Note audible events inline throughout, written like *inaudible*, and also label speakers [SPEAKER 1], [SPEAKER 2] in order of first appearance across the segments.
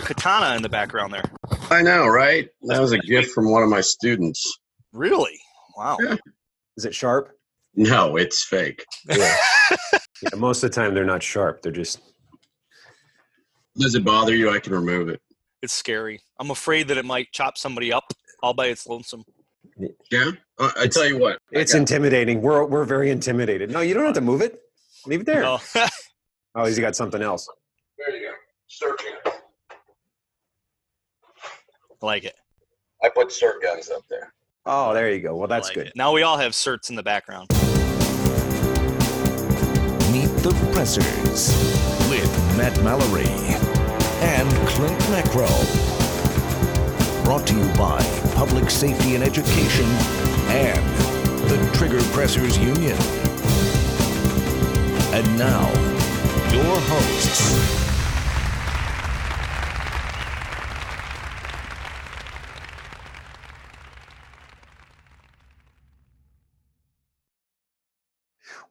[SPEAKER 1] your katana in the background there.
[SPEAKER 2] I know, right? That was a gift from one of my students.
[SPEAKER 1] Really? Wow.
[SPEAKER 2] Yeah.
[SPEAKER 3] Is it sharp?
[SPEAKER 2] No, it's fake.
[SPEAKER 3] Yeah. yeah. Most of the time, they're not sharp. They're just.
[SPEAKER 2] Does it bother you? I can remove it.
[SPEAKER 1] It's scary. I'm afraid that it might chop somebody up all by its lonesome.
[SPEAKER 2] Yeah, uh, I tell you what. I
[SPEAKER 3] It's intimidating. We're we're very intimidated. No, you don't have to move it. Leave it there.
[SPEAKER 1] No. *laughs*
[SPEAKER 3] Oh, he's got something else.
[SPEAKER 2] there you go. Searching it.
[SPEAKER 1] like it.
[SPEAKER 2] I put SIRT guns up there.
[SPEAKER 3] Oh, there you go. Well, that's
[SPEAKER 1] Like
[SPEAKER 3] good.
[SPEAKER 1] it. Now we all have SIRTs in the background.
[SPEAKER 4] Meet the Pressers with Matt Mallory and Clint Macro. Brought to you by Public Safety and Education and the Trigger Pressers Union. And now, your hosts.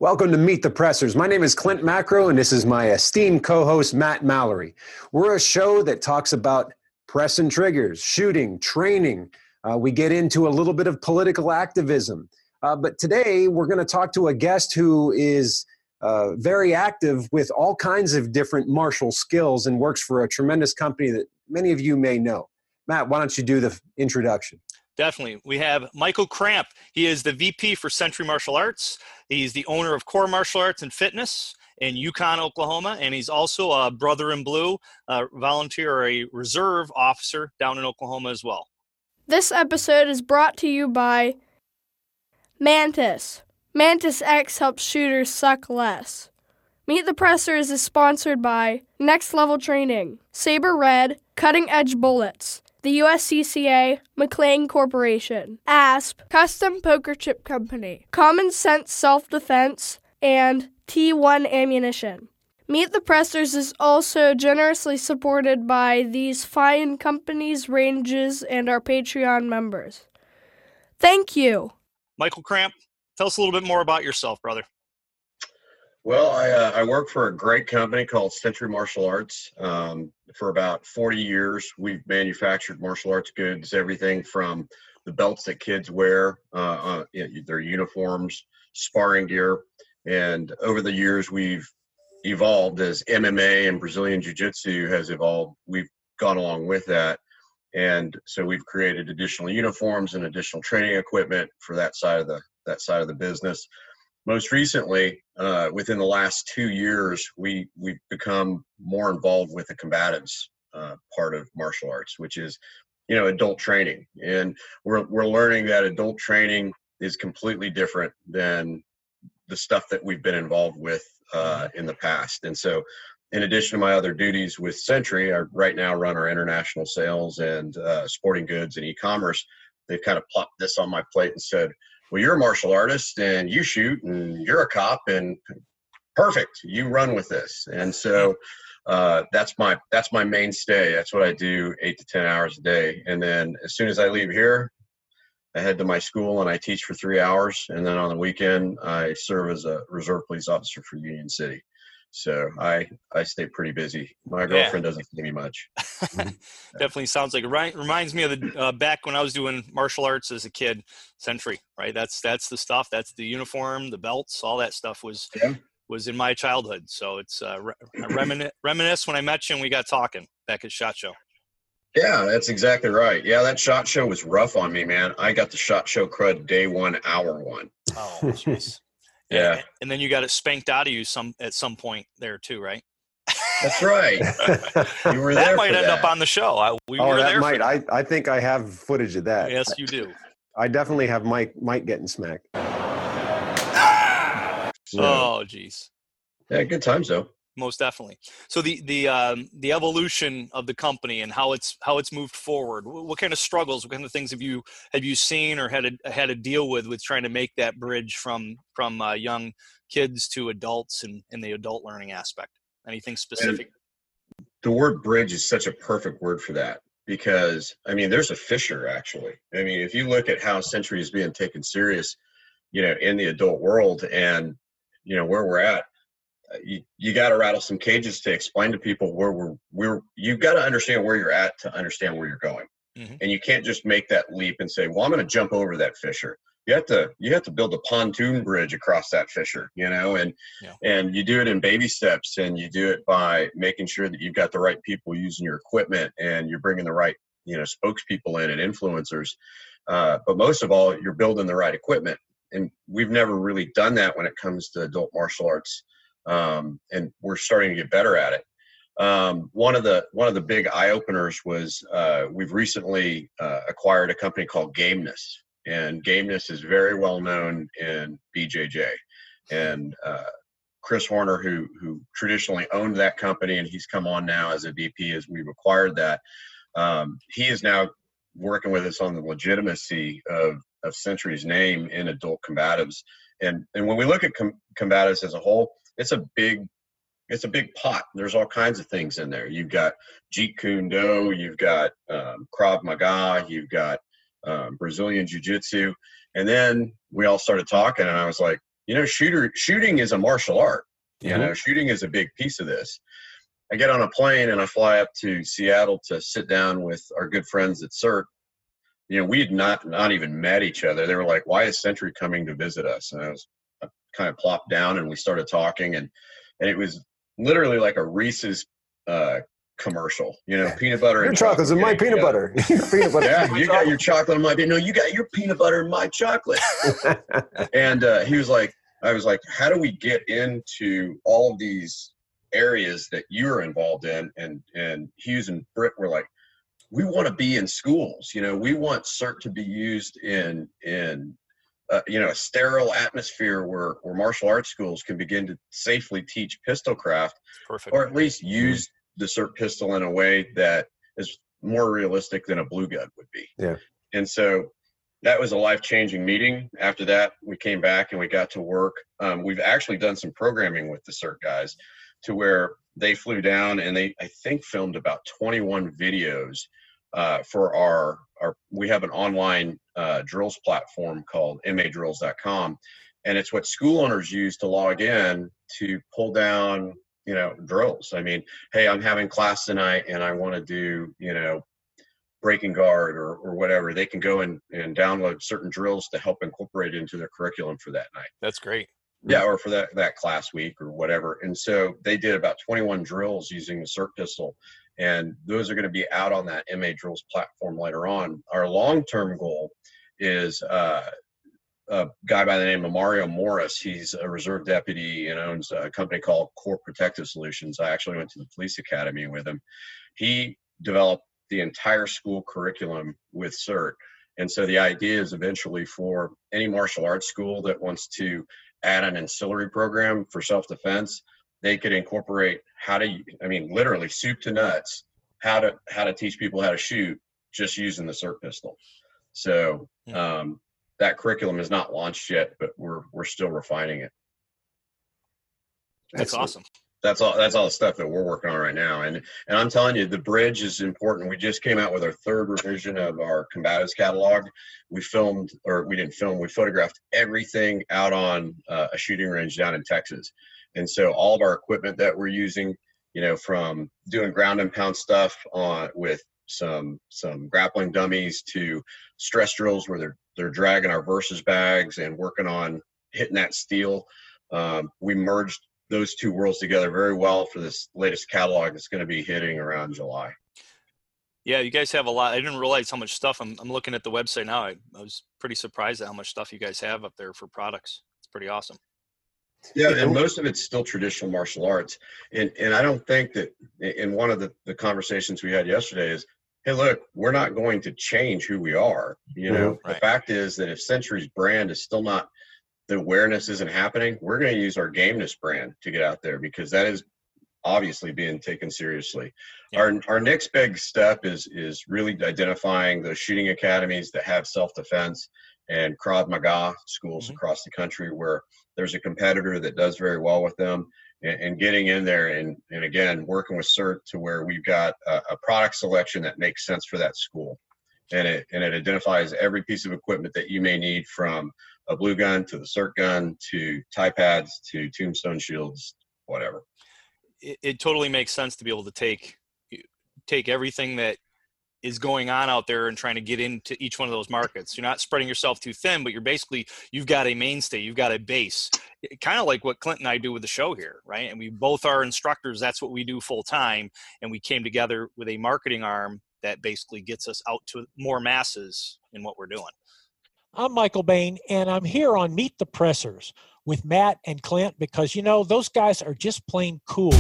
[SPEAKER 3] Welcome to Meet the Pressers. My name is Clint Macro, and this is my esteemed co host, Matt Mallory. We're a show that talks about press and triggers, shooting, training. Uh, we get into a little bit of political activism. Uh, but today, we're going to talk to a guest who is uh, very active with all kinds of different martial skills and works for a tremendous company that many of you may know. Matt, why don't you do the introduction?
[SPEAKER 1] Definitely. We have Michael Cramp. He is the VP for Century Martial Arts. He's the owner of Core Martial Arts and Fitness in Yukon, Oklahoma, and he's also a Brother in Blue, a volunteer or a reserve officer down in Oklahoma as well.
[SPEAKER 5] This episode is brought to you by Mantis. Mantis X helps shooters suck less. Meet the Pressers is sponsored by Next Level Training, Saber Red, Cutting Edge Bullets, the USCCA, McLean Corporation, ASP, Custom Poker Chip Company, Common Sense Self Defense, and T1 Ammunition. Meet the Pressers is also generously supported by these fine companies, ranges, and our Patreon members. Thank you.
[SPEAKER 1] Michael Cramp, tell us a little bit more about yourself, brother.
[SPEAKER 2] Well, I, uh, I work for a great company called Century Martial Arts. Um, for about 40 years, we've manufactured martial arts goods, everything from the belts that kids wear, uh, uh, their uniforms, sparring gear. And over the years, we've evolved as MMA and Brazilian Jiu Jitsu has evolved. We've gone along with that. And so we've created additional uniforms and additional training equipment for that side of the that side of the business most recently, uh, within the last two years, we we've become more involved with the combatives uh, part of martial arts, which is, you know, adult training, and we're we're learning that adult training is completely different than the stuff that we've been involved with uh, in the past, and so. In addition to my other duties with Century, I right now run our international sales and uh, sporting goods and e-commerce. They've kind of plopped this on my plate and said, well you're a martial artist and you shoot and you're a cop and perfect. You run with this. And so uh, that's my that's my mainstay. That's what i do eight to ten hours a day. And then as soon as i leave here i head to my school and i teach for three hours. And then on the weekend i serve as a reserve police officer for union city so i i stay pretty busy my girlfriend doesn't see me much *laughs*
[SPEAKER 1] Definitely sounds like it reminds me of the uh, back when I was doing martial arts as a kid. Century, right? That's that's the stuff. That's the uniform, the belts, all that stuff was
[SPEAKER 2] Yeah.
[SPEAKER 1] was in my childhood. So it's uh, re- I remini- reminisce when I met you and we got talking back at Shot Show.
[SPEAKER 2] Yeah, that's exactly right. Yeah, that shot show was rough on me, man. I got the shot show crud day one, hour one.
[SPEAKER 1] Oh, jeez.
[SPEAKER 2] Yeah.
[SPEAKER 1] And, and then you got it spanked out of you some at some point there too, right?
[SPEAKER 2] That's right. *laughs* You were
[SPEAKER 1] that
[SPEAKER 2] there
[SPEAKER 1] might end
[SPEAKER 2] that.
[SPEAKER 1] up on the show. I, we
[SPEAKER 3] oh,
[SPEAKER 1] were
[SPEAKER 3] that
[SPEAKER 1] there.
[SPEAKER 3] might.
[SPEAKER 1] for
[SPEAKER 3] I, I think I have footage of that.
[SPEAKER 1] Yes, you do.
[SPEAKER 3] I definitely have Mike Mike getting smacked. Yeah.
[SPEAKER 1] Oh, geez.
[SPEAKER 2] Yeah, good times though.
[SPEAKER 1] Most definitely. So the the um, the evolution of the company and how it's how it's moved forward what, kind of struggles what kind of things have you have you seen or had to had to deal with with trying to make that bridge from from uh, young kids to adults and in the adult learning aspect? Anything specific?
[SPEAKER 2] The word bridge is such a perfect word for that because I mean, there's a fissure actually. I mean, if you look at how Century is being taken serious, you know, in the adult world and you know where we're at, you, you got to rattle some cages to explain to people where we're we're you've got to understand where you're at to understand where you're going. Mm-hmm. and you can't just make that leap and say well i'm going to jump over that fissure. You have to you have to build a pontoon bridge across that fissure you know and yeah. and you do it in baby steps and you do it by making sure that you've got the right people using your equipment and you're bringing the right you know spokespeople in and influencers. Uh, but most of all you're building the right equipment. And we've never really done that when it comes to adult martial arts um, and we're starting to get better at it um, one of the one of the big eye openers was uh, we've recently uh, acquired a company called Gameness, and Gameness is very well known in BJJ. And uh, Chris Horner, who who traditionally owned that company, and he's come on now as a VP as we've acquired that. Um, he is now working with us on the legitimacy of of Century's name in adult combatives. And and when we look at com- combatives as a whole, it's a big it's a big pot. There's all kinds of things in there. You've got Jeet Kune Do, you've got um, Krav Maga, you've got um, Brazilian Jiu Jitsu, and then we all started talking, and I was like, you know, shooter shooting is a martial art. You mm-hmm. know, shooting is a big piece of this. I get on a plane and I fly up to Seattle to sit down with our good friends at SIRT. You know, we had not not even met each other. They were like, "Why is Century coming to visit us?" And I was kind of plopped down and we started talking, and and it was literally like a Reese's uh, commercial. You know, peanut butter.
[SPEAKER 3] Your chocolate's in my peanut butter. *laughs* your peanut butter. *laughs*
[SPEAKER 2] Yeah, you got your chocolate in my. peanut. No, you got your peanut butter in my chocolate. *laughs* and uh, he was like, I was like, how do we get into all of these areas that you're involved in? And and Hughes and Britt were like, we want to be in schools. You know, we want SIRT to be used in in uh, you know a sterile atmosphere where where martial arts schools can begin to safely teach pistol craft,
[SPEAKER 1] Perfect.
[SPEAKER 2] or at least use the SIRT pistol in a way that is more realistic than a blue gun would be.
[SPEAKER 3] Yeah.
[SPEAKER 2] And so that was a life changing meeting. After that, we came back and we got to work. Um, we've actually done some programming with the SIRT guys to where they flew down and they, I think, filmed about 21 videos uh, for our, our, we have an online uh, drills platform called madrills.com. And it's what school owners use to log in to pull down you know drills. I mean hey i'm having class tonight and i want to do you know breaking guard or, or whatever. They can go and, and download certain drills to help incorporate into their curriculum for that night.
[SPEAKER 1] That's great.
[SPEAKER 2] Yeah or for that that class week or whatever. And so they did about 21 drills using the SIRT pistol and those are going to be out on that ma drills platform later on our long-term goal is uh, a guy by the name of Mario Morris. He's a reserve deputy and owns a company called Core Protective Solutions. I actually went to the police academy with him. He developed the entire school curriculum with SIRT. And so the idea is eventually for any martial arts school that wants to add an ancillary program for self defense, they could incorporate how to, I mean, literally soup to nuts, how to how to teach people how to shoot just using the SIRT pistol. So um, that curriculum is not launched yet, but we're we're still refining it.
[SPEAKER 1] That's, that's awesome.
[SPEAKER 2] That's all. That's all the stuff that we're working on right now, and and I'm telling you, the bridge is important. We just came out with our third revision of our combatives catalog. We filmed, or we didn't film. We photographed everything out on uh, a shooting range down in Texas, and so all of our equipment that we're using, you know, from doing ground and pound stuff on with some some grappling dummies to stress drills where they're they're dragging our Versys bags and working on hitting that steel. Um, we merged those two worlds together very well for this latest catalog that's going to be hitting around July.
[SPEAKER 1] Yeah, you guys have a lot. I didn't realize how much stuff. I'm, I'm looking at the website now. I, I was pretty surprised at how much stuff you guys have up there for products. It's pretty awesome.
[SPEAKER 2] Yeah, and most of it's still traditional martial arts. And and I don't think that in one of the, the conversations we had yesterday is hey, look, we're not going to change who we are. You know, mm-hmm. right. the fact is that if Century's brand is still not, the awareness isn't happening, we're going to use our Gameness brand to get out there because that is obviously being taken seriously. Yeah. Our our next big step is is really identifying those shooting academies that have self defense and Krav Maga schools mm-hmm. across the country where there's a competitor that does very well with them and, and getting in there and, and again working with SIRT to where we've got a, a product selection that makes sense for that school and it and it identifies every piece of equipment that you may need from a blue gun to the SIRT gun to Thai pads to tombstone shields whatever.
[SPEAKER 1] It, it totally makes sense to be able to take take everything that is going on out there and trying to get into each one of those markets. You're not spreading yourself too thin, but you're basically you've got a mainstay, you've got a base. Kind of like what Clint and I do with the show here, right? And we both are instructors. That's what we do full time, and we came together with a marketing arm that basically gets us out to more masses in what we're doing.
[SPEAKER 6] I'm Michael Bain, and I'm here on Meet the Pressers with Matt and Clint because you know those guys are just plain cool.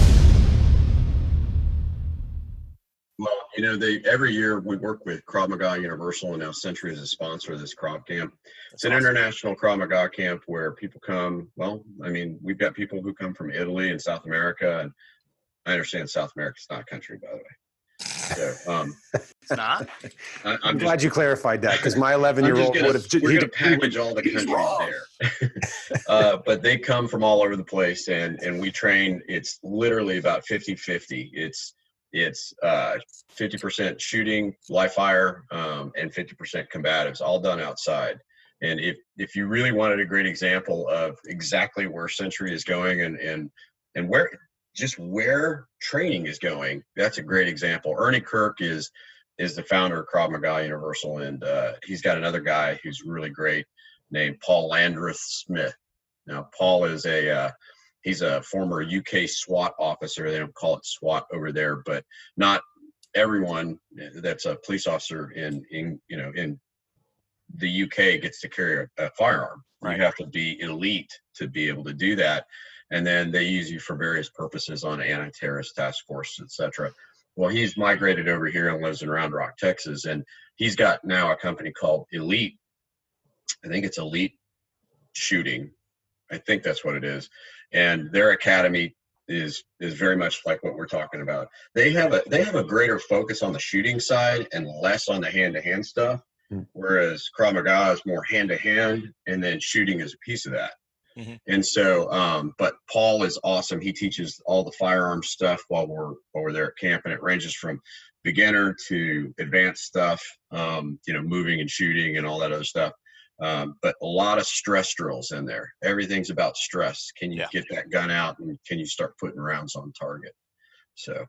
[SPEAKER 2] Well, you know, they every year we work with Krav Maga Universal, and now Century is a sponsor of this Krav camp. It's an international Krav Maga camp where people come. Well, I mean, we've got people who come from Italy and South America, and I understand South America's not a country, by the way. So, um, *laughs*
[SPEAKER 1] It's not.
[SPEAKER 2] I,
[SPEAKER 3] I'm,
[SPEAKER 2] I'm just,
[SPEAKER 3] glad you clarified that because my 11 year old would have.
[SPEAKER 2] we're gonna package all the countries there. *laughs* uh, but they come from all over the place, and and we train. It's literally about 50-50. It's it's uh, 50% shooting, live fire, um, and 50% combatives, all done outside. And if if you really wanted a great example of exactly where Century is going and and and where just where training is going, that's a great example. Ernie Kirk is is the founder of Krav Maga Universal, and uh, he's got another guy who's really great named Paul Landreth Smith. Now, Paul is a uh, he's a former UK SWAT officer. They don't call it SWAT over there, but not everyone that's a police officer in in you know in the UK gets to carry a, a firearm.
[SPEAKER 1] Right.
[SPEAKER 2] You have to be elite to be able to do that, and then they use you for various purposes on anti-terrorist task force, etc. Well, he's migrated over here and lives in Round Rock, Texas, and he's got now a company called Elite. I think it's Elite Shooting. I think that's what it is, and their academy is is very much like what we're talking about. They have a they have a greater focus on the shooting side and less on the hand to hand stuff,
[SPEAKER 3] Hmm.
[SPEAKER 2] whereas Krav Maga is more hand to hand, and then shooting is a piece of that.
[SPEAKER 1] Mhm.
[SPEAKER 2] And so, um, but Paul is awesome. He teaches all the firearm stuff while we're while we're there at camp, and it ranges from beginner to advanced stuff. Um, you know, moving and shooting and all that other stuff. Um, but a lot of stress drills in there. Everything's about stress. Can you
[SPEAKER 1] Yeah.
[SPEAKER 2] get that gun out and can you start putting rounds on target? So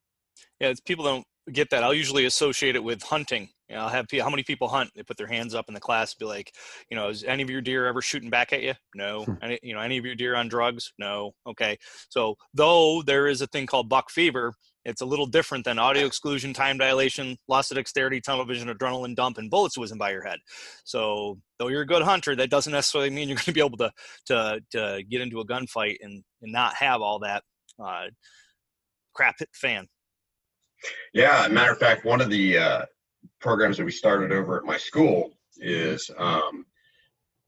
[SPEAKER 1] Yeah, it's people don't get that. I'll usually associate it with hunting. You know, I'll have how many people hunt? They put their hands up in the class, be like, you know, is any of your deer ever shooting back at you? No.
[SPEAKER 3] Hmm.
[SPEAKER 1] Any, you know, any of your deer on drugs? No. Okay. So though there is a thing called buck fever, it's a little different than audio exclusion, time dilation, loss of dexterity, tunnel vision, adrenaline dump, and bullets whizzing by your head. So though you're a good hunter, that doesn't necessarily mean you're going to be able to to to get into a gunfight and and not have all that uh, crap hit fan.
[SPEAKER 2] yeah, matter of fact, one of the uh, programs that we started over at my school is um,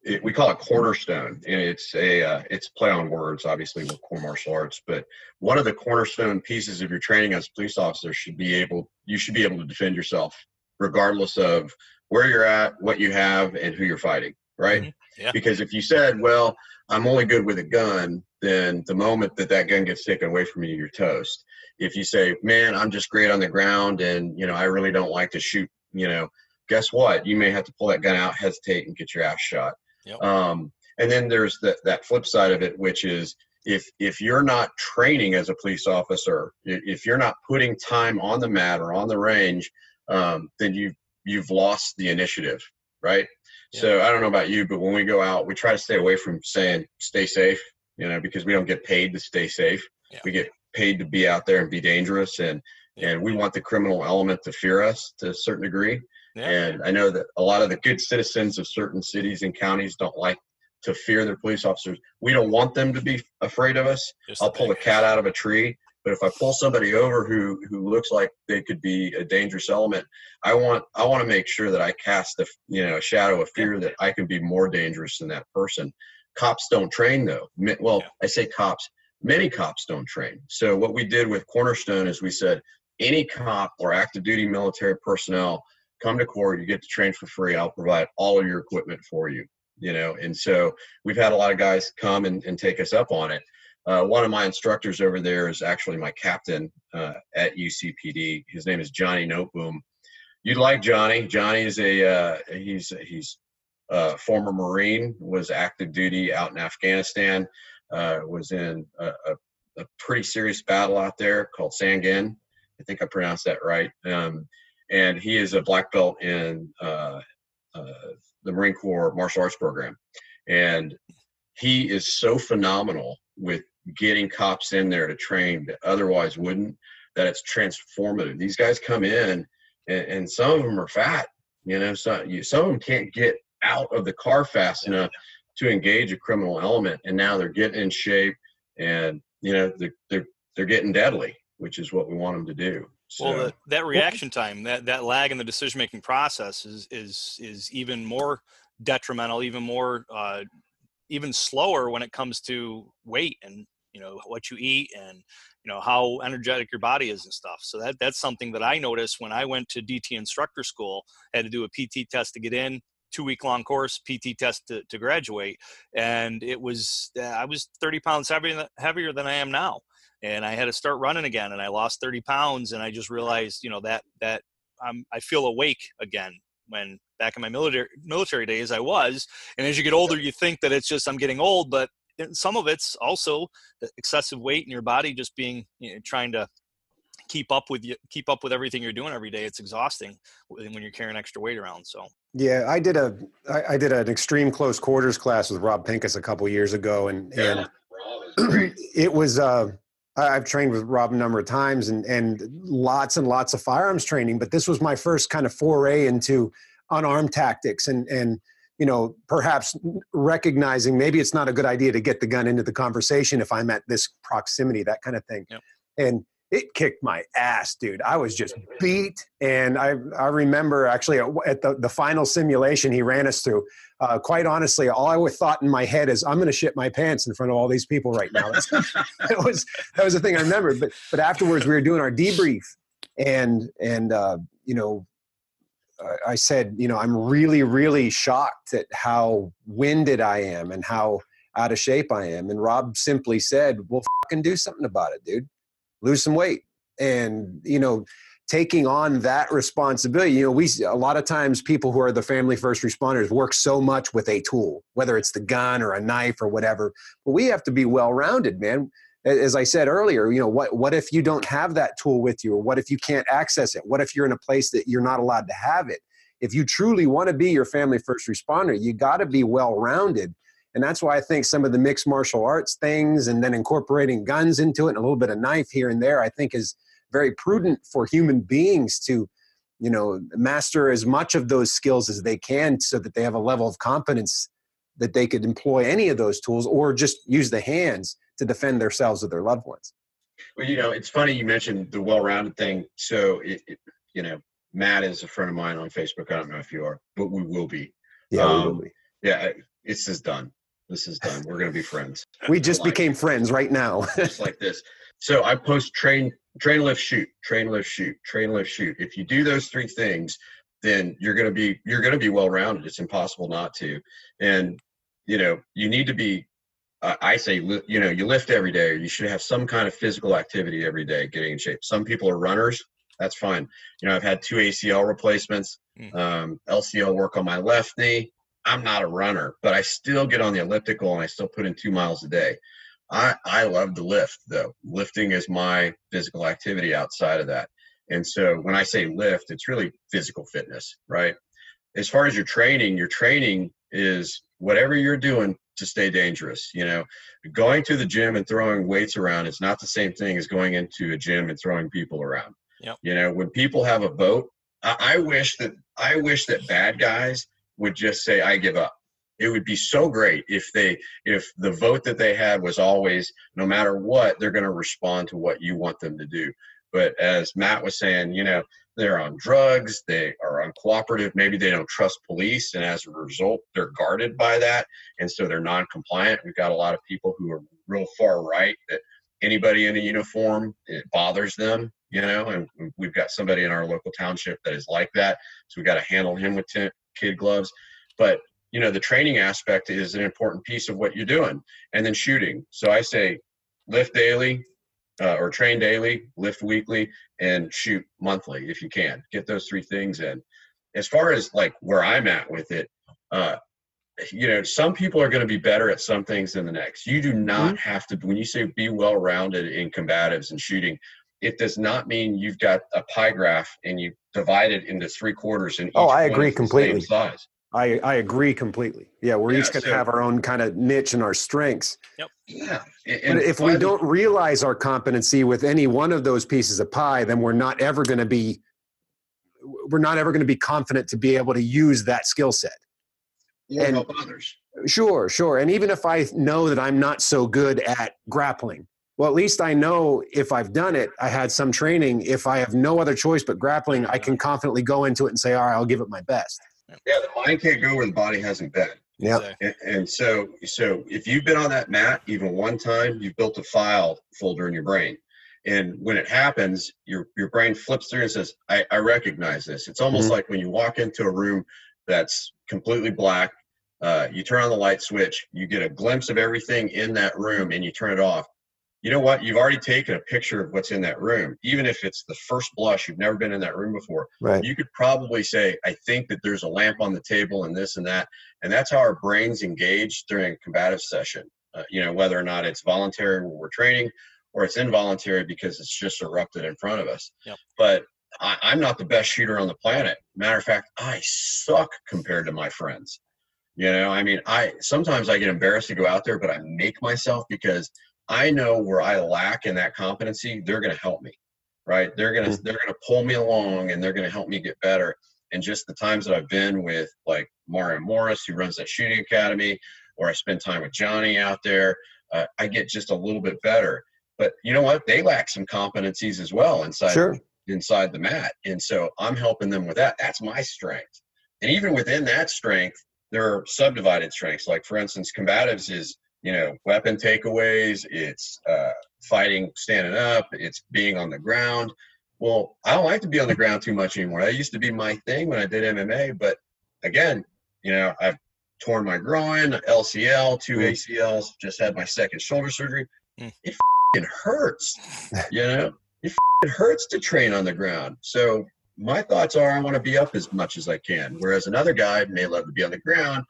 [SPEAKER 2] it, we call it Cornerstone, and it's a uh, it's play on words, obviously with core martial arts. But one of the cornerstone pieces of your training as a police officer should be able you should be able to defend yourself regardless of where you're at, what you have, and who you're fighting. Right?
[SPEAKER 1] Mhm. Yeah.
[SPEAKER 2] Because if you said, "Well, I'm only good with a gun," then the moment that that gun gets taken away from you, you're toast. If you say, "Man, I'm just great on the ground, and you know, I really don't like to shoot," you know, guess what? You may have to pull that gun out, hesitate, and get your ass shot.
[SPEAKER 1] Yep.
[SPEAKER 2] Um, and then there's that that flip side of it, which is if if you're not training as a police officer, if you're not putting time on the mat or on the range, um, then you you've lost the initiative, right? So I don't know about you, but when we go out, we try to stay away from saying "stay safe," you know, because we don't get paid to stay safe.
[SPEAKER 1] Yeah.
[SPEAKER 2] We get paid to be out there and be dangerous, and
[SPEAKER 1] Yeah.
[SPEAKER 2] and we want the criminal element to fear us to a certain degree.
[SPEAKER 1] Yeah.
[SPEAKER 2] And I know that a lot of the good citizens of certain cities and counties don't like to fear their police officers. We don't want them to be afraid of us.
[SPEAKER 1] Just
[SPEAKER 2] I'll pull a cat out of a tree, but if I pull somebody over who who looks like they could be a dangerous element, I want I want to make sure that I cast a you know a shadow of fear that I can be more dangerous than that person. Cops don't train though. Well,
[SPEAKER 1] Yeah.
[SPEAKER 2] I say cops. Many cops don't train. So what we did with Cornerstone is we said any cop or active duty military personnel come to core you get to train for free i'll provide all of your equipment for you you know? And so we've had a lot of guys come and, and take us up on it. Uh, one of my instructors over there is actually my captain uh, at ucpd his name is johnny noteboom. You'd like johnny. Johnny is a uh, he's he's a former marine was active duty out in afghanistan uh, was in a, a a pretty serious battle out there called sangin I think I pronounced that right. Um, and he is a black belt in uh, uh, the Marine Corps martial arts program. And he is so phenomenal with getting cops in there to train that otherwise wouldn't, that it's transformative. These guys come in and, and some of them are fat, you know, so you, some of them can't get out of the car fast enough to engage a criminal element. And now they're getting in shape and, you know, they're, they're, they're getting deadly, which is what we want them to do.
[SPEAKER 1] So, well, the, that reaction time, that, that lag in the decision making process is is is even more detrimental, even more uh, even slower when it comes to weight and you know what you eat and you know how energetic your body is and stuff. So that that's something that I noticed when I went to DT instructor school. I had to do a PT test to get in, two week long course PT test to, to graduate, and it was uh, I was 30 pounds heavier heavier than I am now and I had to start running again and I lost 30 pounds and I just realized, you know, that, that I'm, I feel awake again when back in my military military days I was. And as you get older, you think that it's just, I'm getting old, but some of it's also excessive weight in your body, just being, you know, trying to keep up with you, keep up with everything you're doing every day. It's exhausting when you're carrying extra weight around. So.
[SPEAKER 3] Yeah, I did a I, I did an extreme close quarters class with Rob Pincus a couple years ago, and and *clears throat* it was uh, I've trained with Rob a number of times and, and lots and lots of firearms training, but this was my first kind of foray into unarmed tactics and, and, you know, perhaps recognizing maybe it's not a good idea to get the gun into the conversation if I'm at this proximity, that kind of thing. Yep. And it kicked my ass, dude. I was just *laughs* beat. And I, I remember actually at the, the final simulation he ran us through, uh, quite honestly, all I thought in my head is, I'm going to shit my pants in front of all these people right now. *laughs* *laughs* that was, that was the thing I remember. But, but afterwards we were doing our debrief and, and, uh, you know, I said, you know, I'm really, really shocked at how winded I am and how out of shape I am. And Rob simply said, well, fucking do something about it, dude lose some weight. And you know taking on that responsibility you know we a lot of times people who are the family first responders work so much with a tool whether it's the gun or a knife or whatever. But we have to be well rounded man as i said earlier you know what what if you don't have that tool with you? Or what if you can't access it? What if you're in a place that you're not allowed to have it? If you truly want to be your family first responder you got to be well rounded and that's why I think some of the mixed martial arts things and then incorporating guns into it and a little bit of knife here and there, I think is very prudent for human beings to, you know, master as much of those skills as they can so that they have a level of competence that they could employ any of those tools or just use the hands to defend themselves or their loved ones.
[SPEAKER 2] Well, you know, it's funny you mentioned the well-rounded thing. So, it, it, you know, Matt is a friend of mine on Facebook. I don't know if you are, but we will be.
[SPEAKER 3] Yeah, um, we will be.
[SPEAKER 2] Yeah, it's just done this is done. We're going to be friends.
[SPEAKER 3] We just became friends right now. *laughs*
[SPEAKER 2] just like this. So I post train, train, lift, shoot, train, lift, shoot, train, lift, shoot. If you do those three things, then you're going to be you're going to be well rounded. It's impossible not to. And you know, you need to be. Uh, I say, you know, you lift every day. Or you should have some kind of physical activity every day, getting in shape. Some people are runners. That's fine. You know, I've had two ACL replacements, hmm. um, LCL work on my left knee, I'm not a runner, but I still get on the elliptical and I still put in two miles a day. I, I love to lift though. Lifting is my physical activity outside of that. And so when I say lift, it's really physical fitness, right? As far as your training, your training is whatever you're doing to stay dangerous. You know, going to the gym and throwing weights around is not the same thing as going into a gym and throwing people around. Yep. You know, when people have a vote, I, I wish that I wish that bad guys would just say, I give up. It would be so great if they if the vote that they had was always no matter what they're going to respond to what you want them to do. But as Matt was saying, you know, they're on drugs, they are uncooperative, maybe they don't trust police, and as a result, they're guarded by that, and so they're non-compliant. We've got a lot of people who are real far right that anybody in a uniform it bothers them, you know, and we've got somebody in our local township that is like that, so we've got to handle him with kid gloves. But you know, the training aspect is an important piece of what you're doing, and then shooting. So I say, lift daily, uh, or train daily, lift weekly, and shoot monthly if you can. Get those three things in. As far as like where I'm at with it, uh, you know, some people are going to be better at some things than the next. You do not mm-hmm. have to, when you say be well rounded in combatives and shooting, it does not mean you've got a pie graph and you divide it into three quarters and
[SPEAKER 3] oh i agree completely size I, I agree completely. Yeah, we're
[SPEAKER 2] yeah,
[SPEAKER 3] each going to so, have our own kind of niche and our strengths.
[SPEAKER 2] Yep. Yeah.
[SPEAKER 3] And but if we don't realize our competency with any one of those pieces of pie, then we're not ever going to be we're not ever going to be confident to be able to use that skill set.
[SPEAKER 2] Or and, help others.
[SPEAKER 3] Sure, sure. And even if I know that I'm not so good at grappling, well, at least I know if I've done it, I had some training. If I have no other choice but grappling, I can confidently go into it and say, all right, I'll give it my best.
[SPEAKER 2] Yeah, the mind can't go where the body hasn't been.
[SPEAKER 3] Yeah.
[SPEAKER 2] And, and, so, so if you've been on that mat even one time, you've built a file folder in your brain. And when it happens, your your brain flips through and says, "I, I recognize this." It's almost mm-hmm. like when you walk into a room that's completely black. Uh, you turn on the light switch, you get a glimpse of everything in that room, and you turn it off you know what? You've already taken a picture of what's in that room. Even if it's the first blush, you've never been in that room before.
[SPEAKER 3] Right.
[SPEAKER 2] You could probably say, I think that there's a lamp on the table and this and that. And that's how our brains engage during a combative session. Uh, you know, whether or not it's voluntary when we're training or it's involuntary because it's just erupted in front of us.
[SPEAKER 1] Yep.
[SPEAKER 2] But I, I'm not the best shooter on the planet. Matter of fact, I suck compared to my friends. You know, I mean, I sometimes I get embarrassed to go out there, but I make myself because I know where I lack in that competency, they're going to help me, right? They're going to mm-hmm. they're going to pull me along and they're going to help me get better. And just the times that I've been with like Mario Morris, who runs that shooting academy, or I spend time with Johnny out there, uh, I get just a little bit better. But you know what? They lack some competencies as well inside
[SPEAKER 3] sure.
[SPEAKER 2] inside the mat, and so I'm helping them with that. That's my strength. And even within that strength, there are subdivided strengths. Like for instance, combatives is you know, weapon takeaways, it's uh, fighting standing up, it's being on the ground. Well, I don't like to be on the ground too much anymore. That used to be my thing when I did MMA, but again, you know, I've torn my groin, LCL, two mm. ACLs, just had my second shoulder surgery. Mm. It hurts, you know, it hurts to train on the ground. So my thoughts are I want to be up as much as I can. Whereas another guy may love to be on the ground,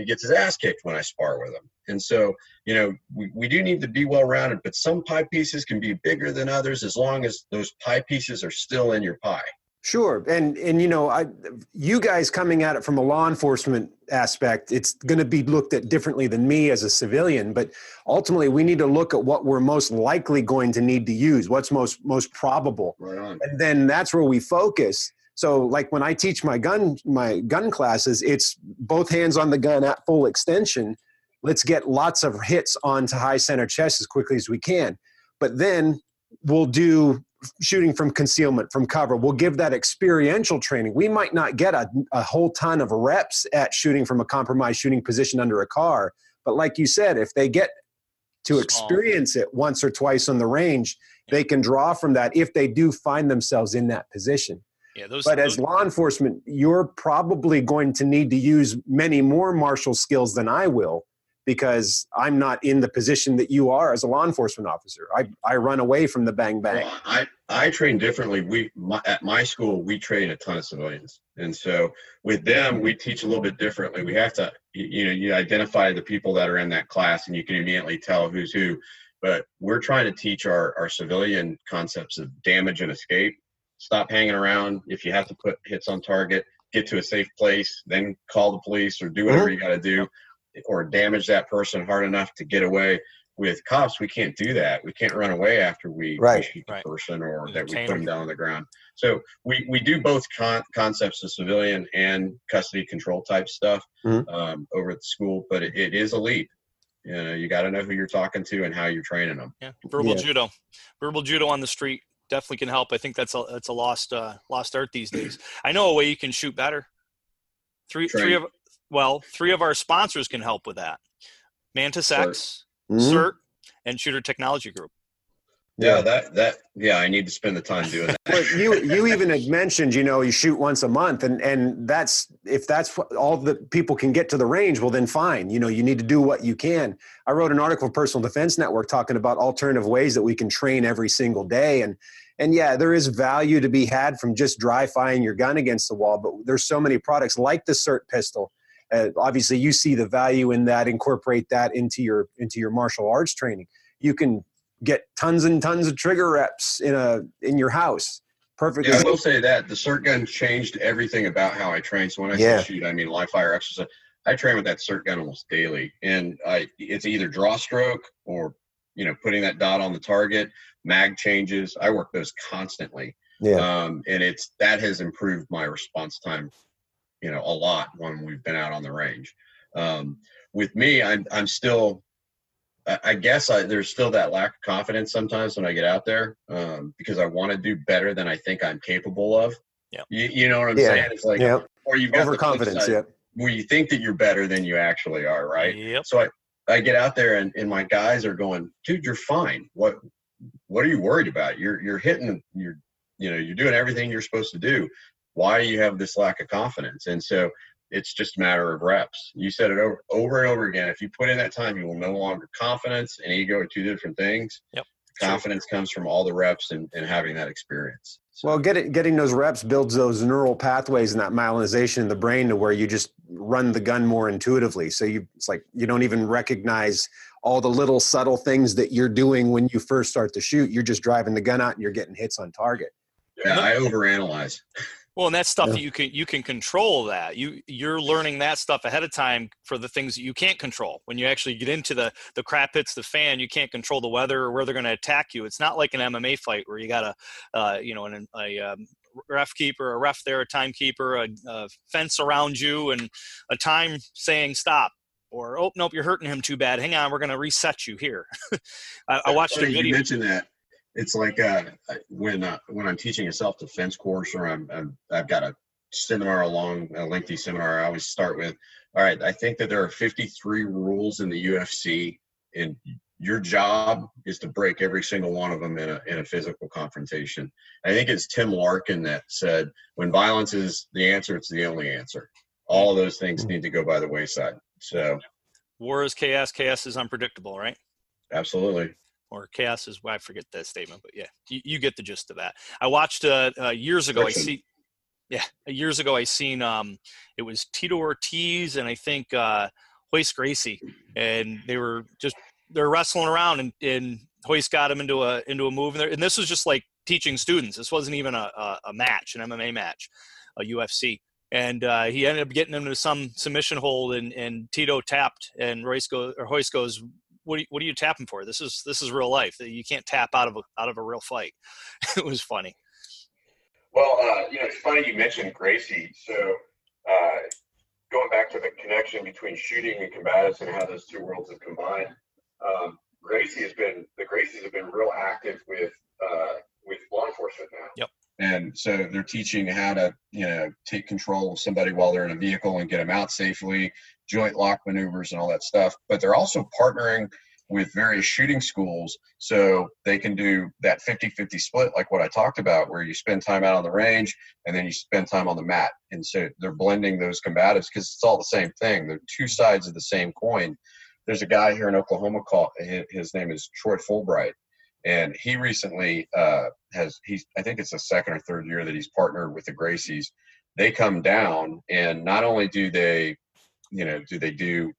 [SPEAKER 2] he gets his ass kicked when I spar with him. And so, you know, we, we do need to be well rounded, but some pie pieces can be bigger than others as long as those pie pieces are still in your pie.
[SPEAKER 3] Sure, and and you know, I you guys coming at it from a law enforcement aspect, it's going to be looked at differently than me as a civilian. But ultimately, we need to look at what we're most likely going to need to use, what's most most probable,
[SPEAKER 2] right
[SPEAKER 3] and then that's where we focus. So, like when I teach my gun my gun classes, it's both hands on the gun at full extension, let's get lots of hits onto high center chest as quickly as we can. But then we'll do shooting from concealment, from cover. We'll give that experiential training. We might not get a, a whole ton of reps at shooting from a compromised shooting position under a car. But like you said, if they get to experience it once or twice on the range, they can draw from that if they do find themselves in that position.
[SPEAKER 1] Yeah, those,
[SPEAKER 3] but
[SPEAKER 1] those,
[SPEAKER 3] as law enforcement, you're probably going to need to use many more martial skills than I will because I'm not in the position that you are as a law enforcement officer. I, I run away from the bang bang.
[SPEAKER 2] Well, I, I train differently. We my, at my school we train a ton of civilians, and so with them we teach a little bit differently. We have to you know you identify the people that are in that class, and you can immediately tell who's who. But we're trying to teach our our civilian concepts of damage and escape. Stop hanging around. If you have to put hits on target, get to a safe place, then call the police or do whatever mm-hmm. you got to do or damage that person hard enough to get away. With cops, we can't do that. We can't run away after we,
[SPEAKER 3] right.
[SPEAKER 2] shoot
[SPEAKER 1] the right.
[SPEAKER 2] person or that we put them down on the ground. So we, we do both con- concepts of civilian and custody control type stuff mm-hmm. um, over at the school, but it, it is a leap. You know, you got to know who you're talking to and how you're training them.
[SPEAKER 1] Yeah, verbal yeah. judo, verbal judo on the street definitely can help. I think that's a that's a lost uh, lost art these days. I know a way you can shoot better. Three Train. three of well, three of our sponsors can help with that Mantis X, mm-hmm. SIRT, and Shooter Technology Group.
[SPEAKER 2] Yeah, that that yeah, I need to spend the time doing that.
[SPEAKER 3] but you you even had mentioned, you know, you shoot once a month, and and that's if that's all that people can get to the range, well then fine. You know, you need to do what you can. I wrote an article for Personal Defense Network talking about alternative ways that we can train every single day, and and yeah, there is value to be had from just dry firing your gun against the wall. But there's so many products like the SIRT pistol uh, obviously you see the value in that incorporate that into your into your martial arts training you can get tons and tons of trigger reps in a in your house. Perfect
[SPEAKER 2] yeah, i will say that the SIRT gun changed everything about how i train. So when i yeah. say shoot i mean live fire exercise. I train with that SIRT gun almost daily. And i it's either draw stroke or you know putting that dot on the target mag changes. I work those constantly. Yeah. Um, and it's that has improved my response time, you know, a lot when we've been out on the range. Um, with me, I'm I'm still, I guess I, there's still that lack of confidence sometimes when I get out there um, because I want to do better than I think I'm capable of.
[SPEAKER 1] Yeah.
[SPEAKER 2] You, you know what I'm yeah. saying? It's like,
[SPEAKER 3] yep. or you've got overconfidence. Yeah.
[SPEAKER 2] Where you think that you're better than you actually are, right?
[SPEAKER 1] Yep.
[SPEAKER 2] So I, I get out there and, and my guys are going, dude, you're fine. What what are you worried about? You're you're hitting you're you know you're doing everything you're supposed to do why do you have this lack of confidence and so it's just a matter of reps. You said it over over and over again if you put in that time you will no longer confidence and ego are two different things.
[SPEAKER 1] Yep.
[SPEAKER 2] Confidence comes from all the reps and, and having that experience.
[SPEAKER 3] So. well getting getting those reps builds those neural pathways and that myelinization in the brain to where you just run the gun more intuitively. So you it's like you don't even recognize all the little subtle things that you're doing when you first start to shoot. You're just driving the gun out and you're getting hits on target.
[SPEAKER 2] Yeah, I overanalyze. *laughs*
[SPEAKER 1] Well, and that's stuff yeah. that you can you can control that. You you're learning that stuff ahead of time for the things that you can't control. When you actually get into the the crap hits the fan, you can't control the weather or where they're going to attack you. It's not like an MMA fight where you got a uh, you know an, a um, ref keeper, a ref there, a timekeeper, a, a fence around you, and a time saying stop or oh nope you're hurting him too bad hang on we're going to reset you here *laughs* I, I, watched a video
[SPEAKER 2] you mentioned that it's like uh, when uh, when I'm teaching a self defense course or I'm, i have got a seminar along a lengthy seminar. I always start with, all right, I think that there are 53 rules in the UFC, and your job is to break every single one of them in a in a physical confrontation. I think it's Tim Larkin that said, when violence is the answer, it's the only answer. All of those things need to go by the wayside. So,
[SPEAKER 1] war is chaos. Chaos is unpredictable, right?
[SPEAKER 2] Absolutely
[SPEAKER 1] or chaos is I forget that statement, but yeah, you, you get the gist of that. I watched uh, uh years ago. Friction. I see, yeah, years ago I seen um it was Tito Ortiz and I think uh Royce Gracie, and they were just they're wrestling around and and Royce got him into a into a move, and, and this was just like teaching students. This wasn't even a, a, a match, an MMA match, a UFC. And uh, he ended up getting him to some submission hold, and, and Tito tapped, and Royce goes, or Royce goes, what are you, what are you tapping for? This is this is real life. You can't tap out of a out of a real fight. *laughs* it was funny.
[SPEAKER 2] Well, uh, you know, it's funny you mentioned Gracie. So, uh, going back to the connection between shooting and combatives and how those two worlds have combined, um, Gracie has been the Gracies have been real active with uh, with law enforcement now.
[SPEAKER 1] Yep.
[SPEAKER 2] And so they're teaching how to, you know, take control of somebody while they're in a vehicle and get them out safely, joint lock maneuvers and all that stuff. But they're also partnering with various shooting schools so they can do that 50 50 split, like what I talked about, where you spend time out on the range and then you spend time on the mat. And so they're blending those combatives because it's all the same thing. They're two sides of the same coin. There's a guy here in Oklahoma called, his name is Troy Fulbright. And he recently uh, has, he's, I think it's the second or third year that he's partnered with the Gracies. They come down and not only do they you know, do they do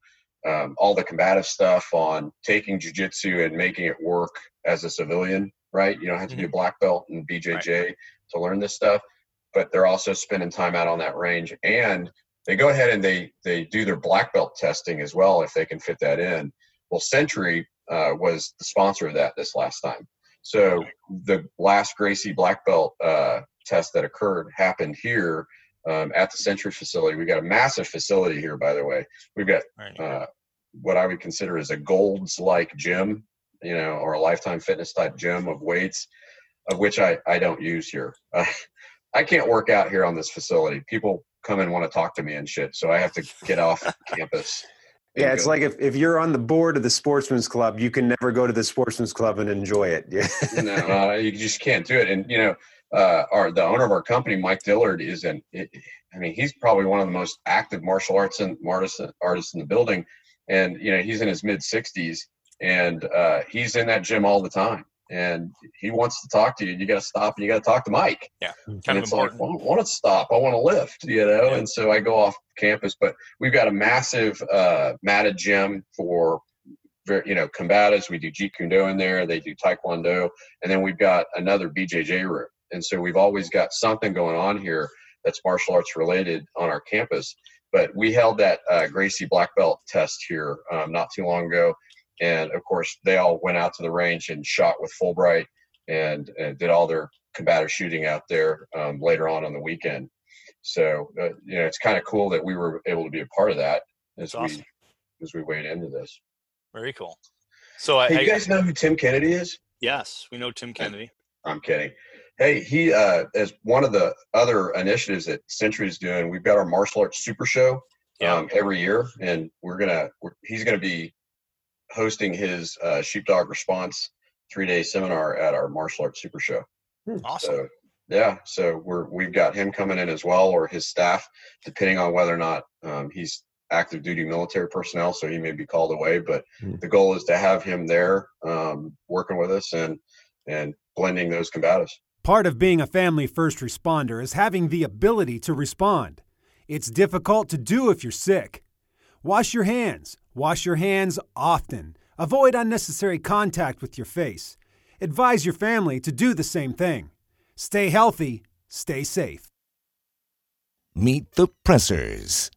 [SPEAKER 2] um, all the combative stuff on taking jujitsu and making it work as a civilian, right? You don't have to mm-hmm. be a black belt and BJJ right. to learn this stuff, but they're also spending time out on that range and they go ahead and they they do their black belt testing as well if they can fit that in. Well, Century uh, was the sponsor of that this last time. So the last Gracie black belt uh, test that occurred happened here um, at the Century facility. We've got a massive facility here, by the way. We've got uh, what I would consider as a Gold's like gym, you know, or a lifetime fitness type gym of weights, of which I, I don't use here. Uh, *laughs* I can't work out here on this facility. People come and want to talk to me and shit, so I have to get off *laughs* campus.
[SPEAKER 3] Yeah, it's like if, if you're on the board of the sportsman's club, you can never go to the sportsman's club and enjoy it. Yeah. *laughs*
[SPEAKER 2] no, uh, you just can't do it. And you know, uh, our the owner of our company, Mike Dillard, is an. I mean, he's probably one of the most active martial arts and artists artists in the building, and you know he's in his mid 60s, and uh, he's in that gym all the time. and he wants to talk to you. You got to stop and you got to talk to Mike.
[SPEAKER 1] Yeah,
[SPEAKER 2] and
[SPEAKER 1] kind of
[SPEAKER 2] it's like,
[SPEAKER 1] important.
[SPEAKER 2] well, I want to stop. I want to lift, you know. And so I go off campus, but we've got a massive uh, matted gym for, you know, combatives. We do Jeet Kune Do in there. They do Taekwondo, and then we've got another BJJ room. And so we've always got something going on here that's martial arts related on our campus. But we held that uh, Gracie black belt test here um, not too long ago, and of course they all went out to the range and shot with Fulbright and, and did all their combative shooting out there um, later on on the weekend. So uh, you know it's kind of cool that we were able to be a part of that as
[SPEAKER 1] awesome.
[SPEAKER 2] we as we wade into this.
[SPEAKER 1] Very cool. So I,
[SPEAKER 2] Hey,
[SPEAKER 1] I
[SPEAKER 2] you guys know who Tim Kennedy is?
[SPEAKER 1] yes, we know Tim Kennedy.
[SPEAKER 2] I'm kidding. Hey, he uh, as one of the other initiatives that Century is doing, we've got our martial arts super show
[SPEAKER 1] Yeah.
[SPEAKER 2] um, every year, and we're gonna we're, he's gonna be hosting his uh, sheepdog response three day seminar at our martial arts super show.
[SPEAKER 1] Awesome.
[SPEAKER 2] So yeah, so we're we've got him coming in as well, or his staff, depending on whether or not um, he's active duty military personnel, so he may be called away. But
[SPEAKER 3] Hmm.
[SPEAKER 2] the goal is to have him there um, working with us and and blending those combatives.
[SPEAKER 7] Part of being a family first responder is having the ability to respond. It's difficult to do if you're sick. Wash your hands. Wash your hands often. Avoid unnecessary contact with your face. Advise your family to do the same thing. Stay healthy, stay safe.
[SPEAKER 4] Meet the Pressers.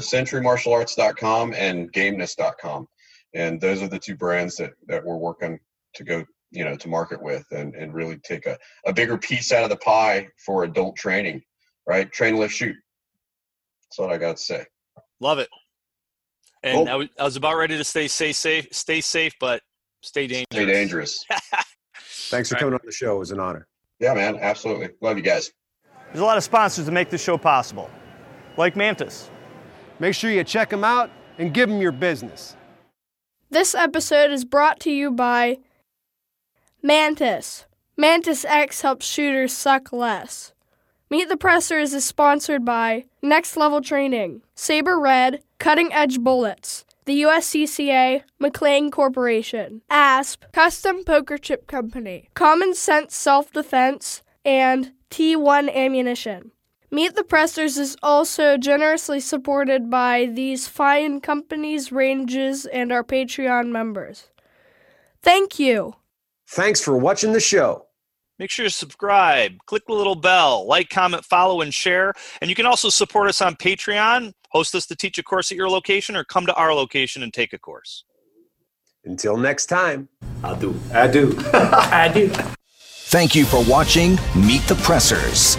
[SPEAKER 2] centurymartialarts.com and gameness.com and those are the two brands that that we're working to go you know to market with and and really take a, a bigger piece out of the pie for adult training right train lift shoot that's what i got to say
[SPEAKER 1] Love it. And
[SPEAKER 2] Cool.
[SPEAKER 1] I, was, I was about ready to stay stay safe, stay safe, but stay dangerous.
[SPEAKER 2] stay dangerous *laughs*
[SPEAKER 3] Thanks for
[SPEAKER 1] Right.
[SPEAKER 3] coming on the show. It was an honor.
[SPEAKER 2] yeah man absolutely love you guys
[SPEAKER 8] There's a lot of sponsors that make this show possible, like Mantis.
[SPEAKER 7] Make sure you check them out and give them your business.
[SPEAKER 5] This episode is brought to you by Mantis. Mantis X helps shooters suck less. Meet the Pressers is sponsored by Next Level Training, Sabre Red, Cutting Edge Bullets, the USCCA, McLean Corporation, ASP, Custom Poker Chip Company, Common Sense Self Defense, and T1 Ammunition. Meet the Pressers is also generously supported by these fine companies, ranges, and our Patreon members. Thank you.
[SPEAKER 3] Thanks for watching the show.
[SPEAKER 1] Make sure to subscribe, click the little bell, like, comment, follow, and share. And you can also support us on Patreon, host us to teach a course at your location, or come to our location and take a course.
[SPEAKER 3] Until next time.
[SPEAKER 9] I do.
[SPEAKER 7] I do.
[SPEAKER 6] I do.
[SPEAKER 4] Thank you for watching Meet the Pressers.